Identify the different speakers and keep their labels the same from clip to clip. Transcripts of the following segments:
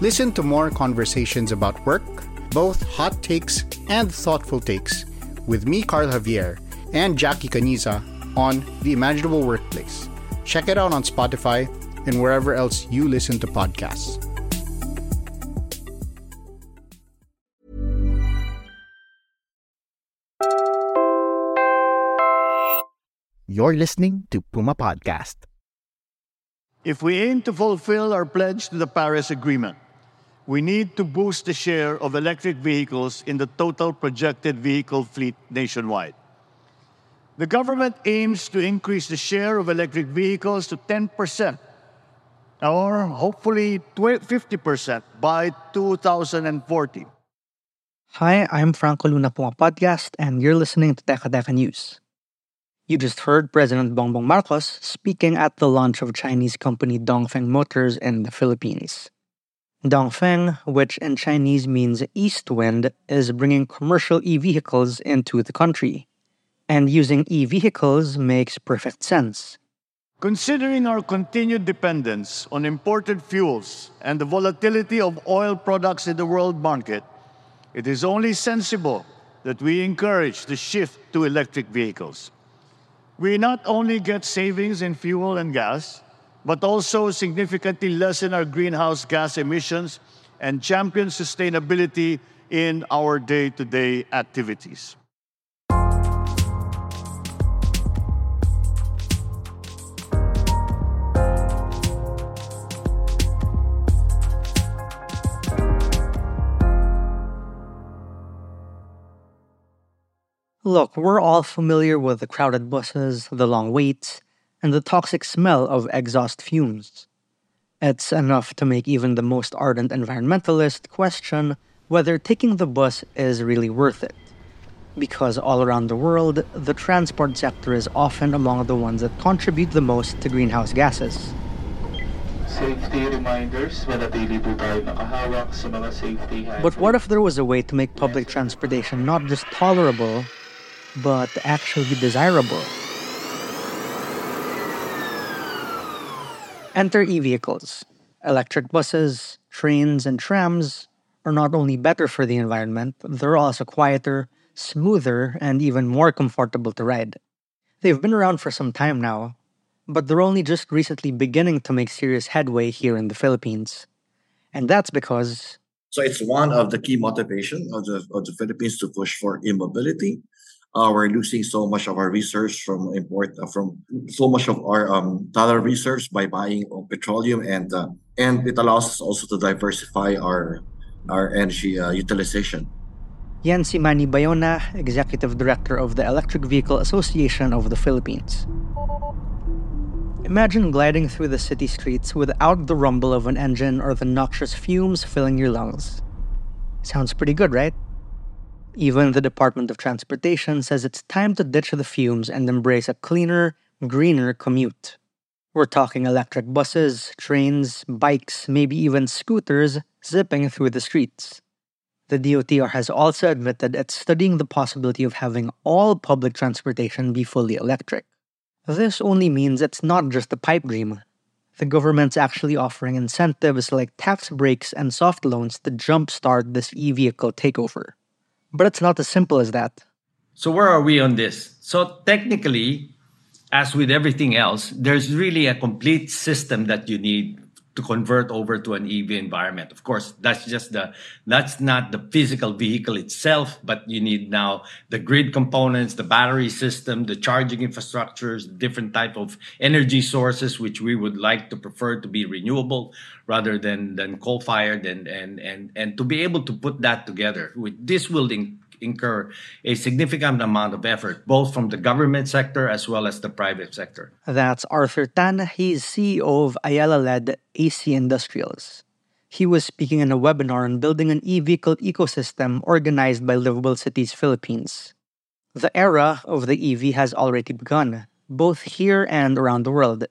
Speaker 1: Listen to more conversations about work, both hot takes and thoughtful takes, with me, Carl Javier, and Jackie Caniza on The Imaginable Workplace. Check it out on Spotify and wherever else you listen to podcasts.
Speaker 2: You're listening to Puma Podcast.
Speaker 3: If we aim to fulfill our pledge to the Paris Agreement, we need to boost the share of electric vehicles in the total projected vehicle fleet nationwide. The government aims to increase the share of electric vehicles to 10%, or hopefully 50% by 2040.
Speaker 4: Hi, I'm Franco Luna Puma Podcast, and you're listening to Teka News. You just heard President Bongbong Marcos speaking at the launch of Chinese company Dongfeng Motors in the Philippines. Dongfeng, which in Chinese means east wind, is bringing commercial e vehicles into the country. And using e vehicles makes perfect sense.
Speaker 3: Considering our continued dependence on imported fuels and the volatility of oil products in the world market, it is only sensible that we encourage the shift to electric vehicles. We not only get savings in fuel and gas, but also significantly lessen our greenhouse gas emissions and champion sustainability in our day to day activities.
Speaker 4: Look, we're all familiar with the crowded buses, the long waits, and the toxic smell of exhaust fumes. It's enough to make even the most ardent environmentalist question whether taking the bus is really worth it. Because all around the world, the transport sector is often among the ones that contribute the most to greenhouse gases.
Speaker 5: Safety reminders, manatili po tayo nakahawak sa mga safety hands.
Speaker 4: But what if there was a way to make public transportation not just tolerable, but actually desirable? Enter e vehicles. Electric buses, trains, and trams are not only better for the environment, they're also quieter, smoother, and even more comfortable to ride. They've been around for some time now, but they're only just recently beginning to make serious headway here in the Philippines. And that's because
Speaker 6: So it's one of the key motivation of the of the Philippines to push for e-mobility. Uh, we're losing so much of our reserves from import uh, from so much of our um, dollar by buying petroleum and uh, and it allows us also to diversify our our energy uh, utilization.
Speaker 4: Yan si Manny Bayona, Executive Director of the Electric Vehicle Association of the Philippines. Imagine gliding through the city streets without the rumble of an engine or the noxious fumes filling your lungs. Sounds pretty good, right? Even the Department of Transportation says it's time to ditch the fumes and embrace a cleaner, greener commute. We're talking electric buses, trains, bikes, maybe even scooters zipping through the streets. The DOTR has also admitted it's studying the possibility of having all public transportation be fully electric. This only means it's not just a pipe dream. The government's actually offering incentives like tax breaks and soft loans to jumpstart this e vehicle takeover. But it's not as simple as that.
Speaker 7: So where are we on this? So technically, as with everything else, there's really a complete system that you need to convert over to an EV environment. Of course, that's just the that's not the physical vehicle itself, but you need now the grid components, the battery system, the charging infrastructures, different type of energy sources, which we would like to prefer to be renewable rather than than coal fired, and and and and to be able to put that together. This will incur a significant amount of effort, both from the government sector as well as the private sector.
Speaker 4: That's Arthur Tan. He is CEO of Ayala led AC Industrials. He was speaking in a webinar on building an e vehicle ecosystem organized by Livable Cities Philippines. The era of the EV has already begun, both here and around the world.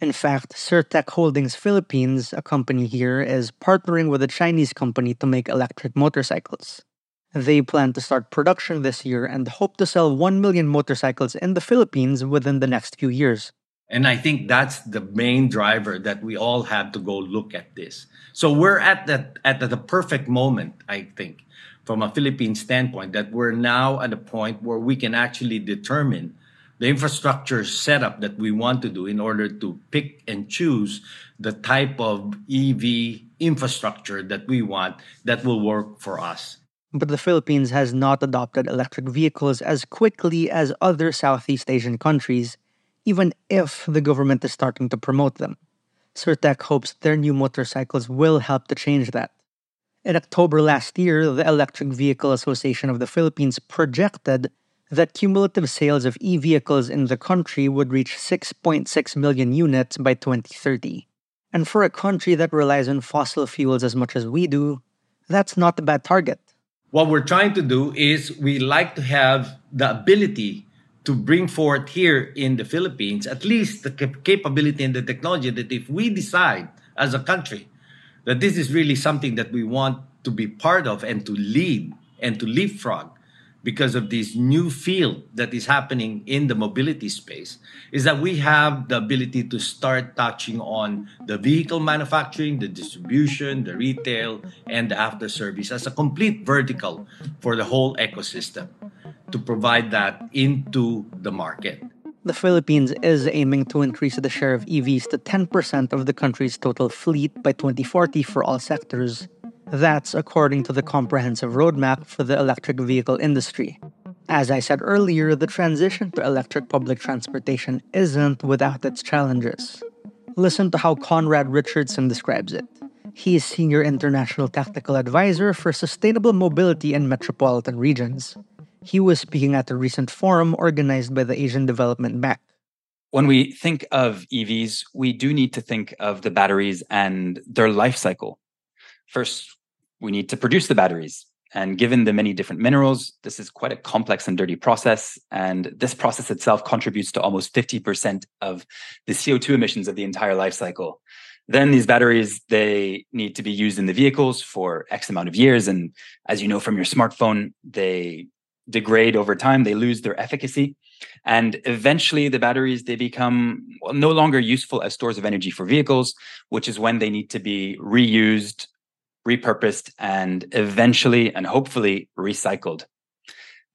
Speaker 4: In fact, Sirtec Holdings Philippines, a company here, is partnering with a Chinese company to make electric motorcycles. They plan to start production this year and hope to sell 1 million motorcycles in the Philippines within the next few years.
Speaker 7: And I think that's the main driver that we all have to go look at this. So we're at the at the perfect moment, I think, from a Philippine standpoint, that we're now at a point where we can actually determine the infrastructure setup that we want to do in order to pick and choose the type of EV infrastructure that we want that will work for us
Speaker 4: but the Philippines has not adopted electric vehicles as quickly as other Southeast Asian countries, even if the government is starting to promote them. Sirtec hopes their new motorcycles will help to change that. In October last year, the Electric Vehicle Association of the Philippines projected that cumulative sales of e vehicles in the country would reach 6.6 million units by 2030. And for a country that relies on fossil fuels as much as we do, that's not a bad target
Speaker 7: what we're trying to do is we like to have the ability to bring forth here in the Philippines at least the cap- capability and the technology that if we decide as a country that this is really something that we want to be part of and to lead and to leapfrog because of this new field that is happening in the mobility space is that we have the ability to start touching on the vehicle manufacturing, the distribution, the retail, and the after service as a complete vertical for the whole ecosystem to provide that into the market.
Speaker 4: The Philippines is aiming to increase the share of EVs to 10% of the country's total fleet by 2040 for all sectors that's according to the comprehensive roadmap for the electric vehicle industry. As I said earlier, the transition to electric public transportation isn't without its challenges. Listen to how Conrad Richardson describes it. He is Senior International Technical Advisor for Sustainable Mobility in Metropolitan Regions. He was speaking at a recent forum organized by the Asian Development Bank.
Speaker 8: When we think of EVs, we do need to think of the batteries and their life cycle. First, we need to produce the batteries. And given the many different minerals, this is quite a complex and dirty process. And this process itself contributes to almost 50% of the CO2 emissions of the entire life cycle. Then these batteries, they need to be used in the vehicles for X amount of years. And as you know from your smartphone, they degrade over time, they lose their efficacy. And eventually the batteries, they become no longer useful as stores of energy for vehicles, which is when they need to be reused repurposed, and eventually and hopefully recycled.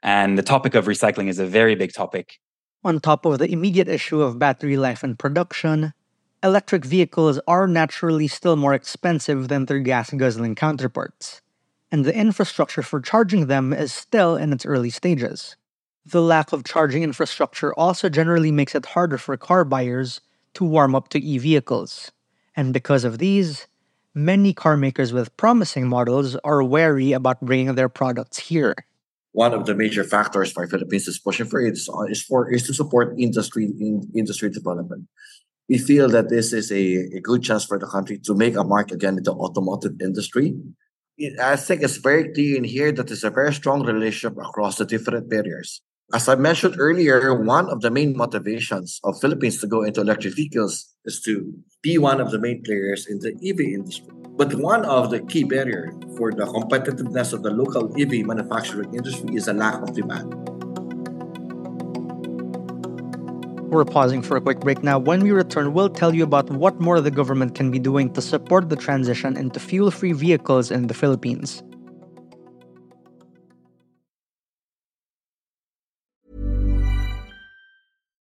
Speaker 8: And the topic of recycling is a very big topic.
Speaker 4: On top of the immediate issue of battery life and production, electric vehicles are naturally still more expensive than their gas guzzling counterparts, and the infrastructure for charging them is still in its early stages. The lack of charging infrastructure also generally makes it harder for car buyers to warm up to e vehicles, and because of these, many car makers with promising models are wary about bringing their products here.
Speaker 6: One of the major factors for Philippines is pushing for it is, is for is to support industry in industry development. We feel that this is a, a good chance for the country to make a mark again in the automotive industry. I think it's very clear in here that there's a very strong relationship across the different barriers. As I mentioned earlier, one of the main motivations of Philippines to go into electric vehicles is to be one of the main players in the EV industry. But one of the key barriers for the competitiveness of the local EV manufacturing industry is a lack of demand.
Speaker 4: We're pausing for a quick break now. When we return, we'll tell you about what more the government can be doing to support the transition into fuel free vehicles in the Philippines.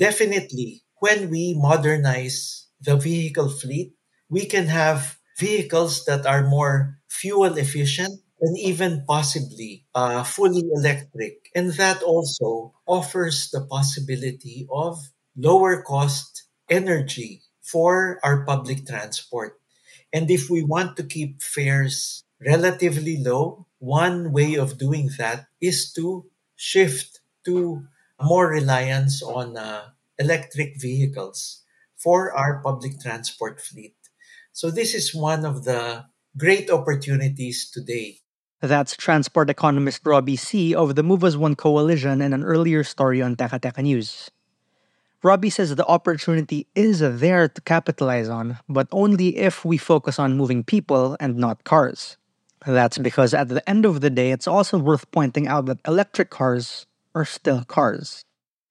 Speaker 9: Definitely, when we modernize the vehicle fleet, we can have vehicles that are more fuel efficient and even possibly uh, fully electric. And that also offers the possibility of lower cost energy for our public transport. And if we want to keep fares relatively low, one way of doing that is to shift to more reliance on uh, electric vehicles for our public transport fleet. So, this is one of the great opportunities today.
Speaker 4: That's transport economist Robbie Siy. of the Move as One Coalition in an earlier story on Teka Teka News. Robbie says the opportunity is there to capitalize on, but only if we focus on moving people and not cars. That's because at the end of the day, it's also worth pointing out that electric cars are still cars.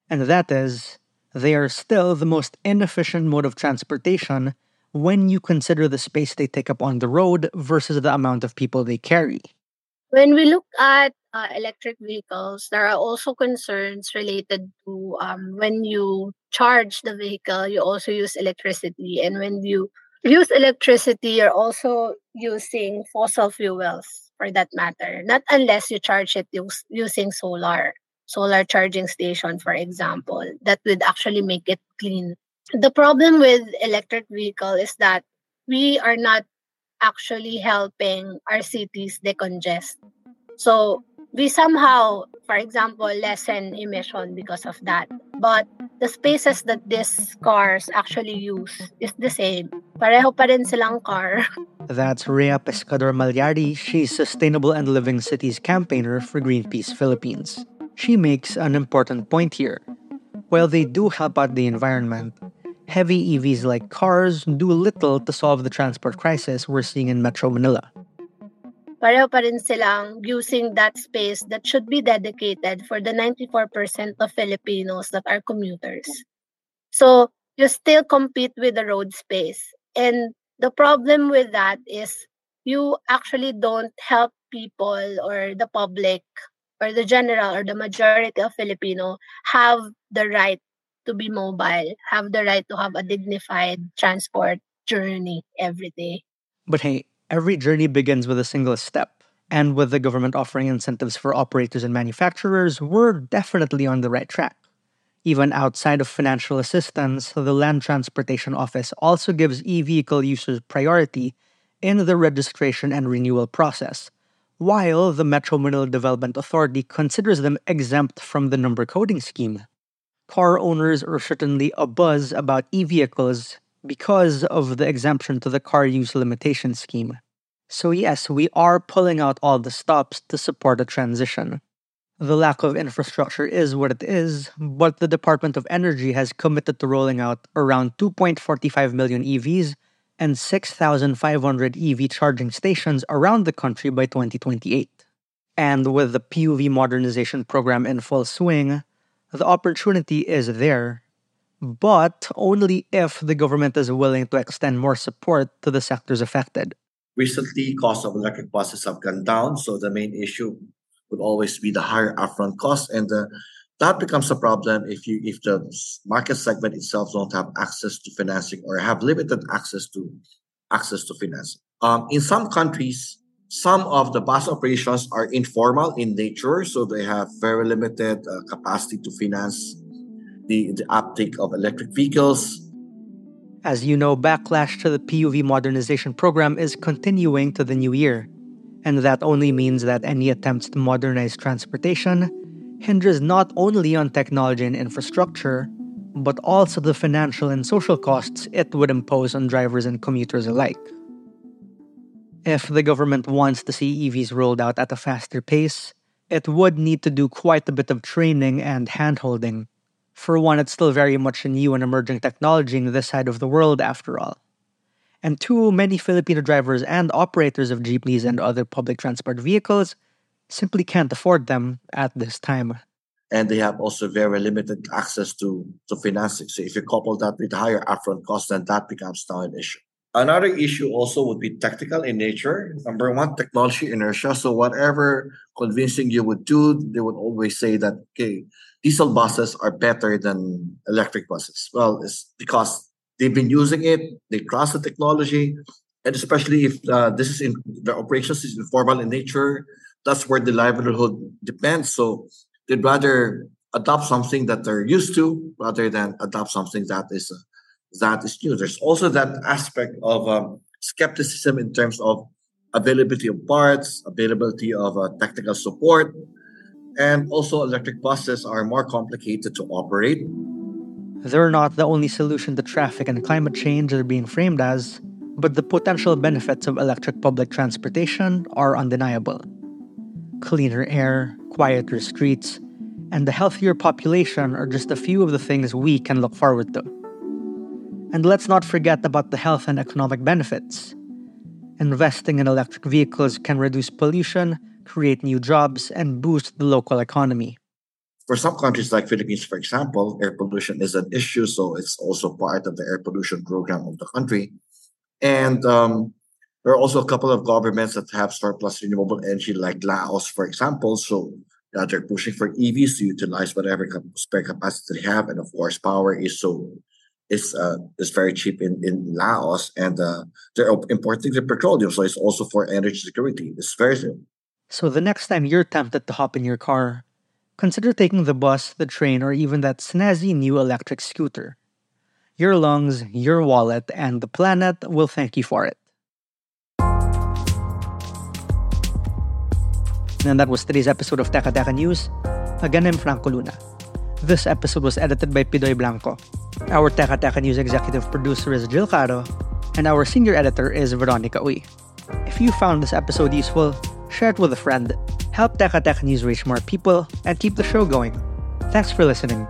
Speaker 4: And that is, they are still the most inefficient mode of transportation when you consider the space they take up on the road versus the amount of people they carry.
Speaker 10: When we look at uh, electric vehicles, there are also concerns related to um, when you charge the vehicle, you also use electricity. And when you use electricity, you're also using fossil fuels for that matter, not unless you charge it using solar, solar charging station, for example, that would actually make it clean. The problem with electric vehicle is that we are not actually helping our cities decongest. So we somehow, for example, lessen emission because of that. But the spaces that these cars actually use is the same. Pareho pa rin silang car.
Speaker 4: That's Rhea Pescador Malyari. She's Sustainable and Living Cities campaigner for Greenpeace Philippines. She makes an important point here. While they do help out the environment, heavy EVs like cars do little to solve the transport crisis we're seeing in Metro Manila
Speaker 10: pareho pa rin silang using that space that should be dedicated for the 94% of Filipinos that are commuters. So you still compete with the road space. And the problem with that is you actually don't help people or the public or the general or the majority of Filipino have the right to be mobile, have the right to have a dignified transport journey every day.
Speaker 4: But hey, every journey begins with a single step. And with the government offering incentives for operators and manufacturers, we're definitely on the right track. Even outside of financial assistance, the Land Transportation Office also gives e vehicle users priority in the registration and renewal process, while the Metro Manila Development Authority considers them exempt from the number coding scheme. Car owners are certainly abuzz about e vehicles because of the exemption to the car use limitation scheme. So, yes, we are pulling out all the stops to support a transition. The lack of infrastructure is what it is, but the Department of Energy has committed to rolling out around 2.45 million EVs and 6,500 EV charging stations around the country by 2028. And with the PUV modernization program in full swing, the opportunity is there but only if the government is willing to extend more support to the sectors affected.
Speaker 6: Recently, cost of electric buses have gone down, so the main issue would always be the higher upfront cost, and uh, that becomes a problem if you if the market segment itself don't have access to financing or have limited access to access to financing. Um, in some countries, some of the bus operations are informal in nature, so they have very limited uh, capacity to finance the, the uptake of electric vehicles.
Speaker 4: As you know, backlash to the PUV modernization program is continuing to the new year, and that only means that any attempts to modernize transportation hinders not only on technology and infrastructure, but also the financial and social costs it would impose on drivers and commuters alike. If the government wants to see EVs rolled out at a faster pace, it would need to do quite a bit of training and handholding For one, it's still very much a new and emerging technology in this side of the world, after all. And two, many Filipino drivers and operators of jeepneys and other public transport vehicles simply can't afford them at this time.
Speaker 6: And they have also very limited access to, to financing. So if you couple that with higher upfront costs, then that becomes now an issue. Another issue also would be technical in nature. Number one, technology inertia. So whatever convincing you would do, they would always say that okay, diesel buses are better than electric buses. Well, it's because they've been using it, they trust the technology, and especially if uh, this is in the operations is informal in nature, that's where the livelihood depends. So they'd rather adopt something that they're used to rather than adopt something that is uh, that is new. There's also that aspect of um, skepticism in terms of availability of parts, availability of uh, technical support, and also electric buses are more complicated to operate.
Speaker 4: They're not the only solution to traffic and climate change they're being framed as, but the potential benefits of electric public transportation are undeniable. Cleaner air, quieter streets, and a healthier population are just a few of the things we can look forward to. And let's not forget about the health and economic benefits. Investing in electric vehicles can reduce pollution, create new jobs, and boost the local economy.
Speaker 6: For some countries like Philippines, for example, air pollution is an issue, so it's also part of the air pollution program of the country. And um, there are also a couple of governments that have surplus renewable energy, like Laos, for example. So uh, they're pushing for EVs to utilize whatever spare capacity they have, and of course, power is so is uh, is very cheap in, in Laos, and uh, they're importing the petroleum, so it's also for energy security. It's very simple.
Speaker 4: So the next time you're tempted to hop in your car, consider taking the bus, the train, or even that snazzy new electric scooter. Your lungs, your wallet, and the planet will thank you for it. And that was today's episode of Teka Teka News. Again, I'm Franco Luna. This episode was edited by Pidoy Blanco. Our Teka Teka News executive producer is Jill Caro, and our senior editor is Veronica Uy. If you found this episode useful, share it with a friend, help Teka Teka News reach more people, and keep the show going. Thanks for listening.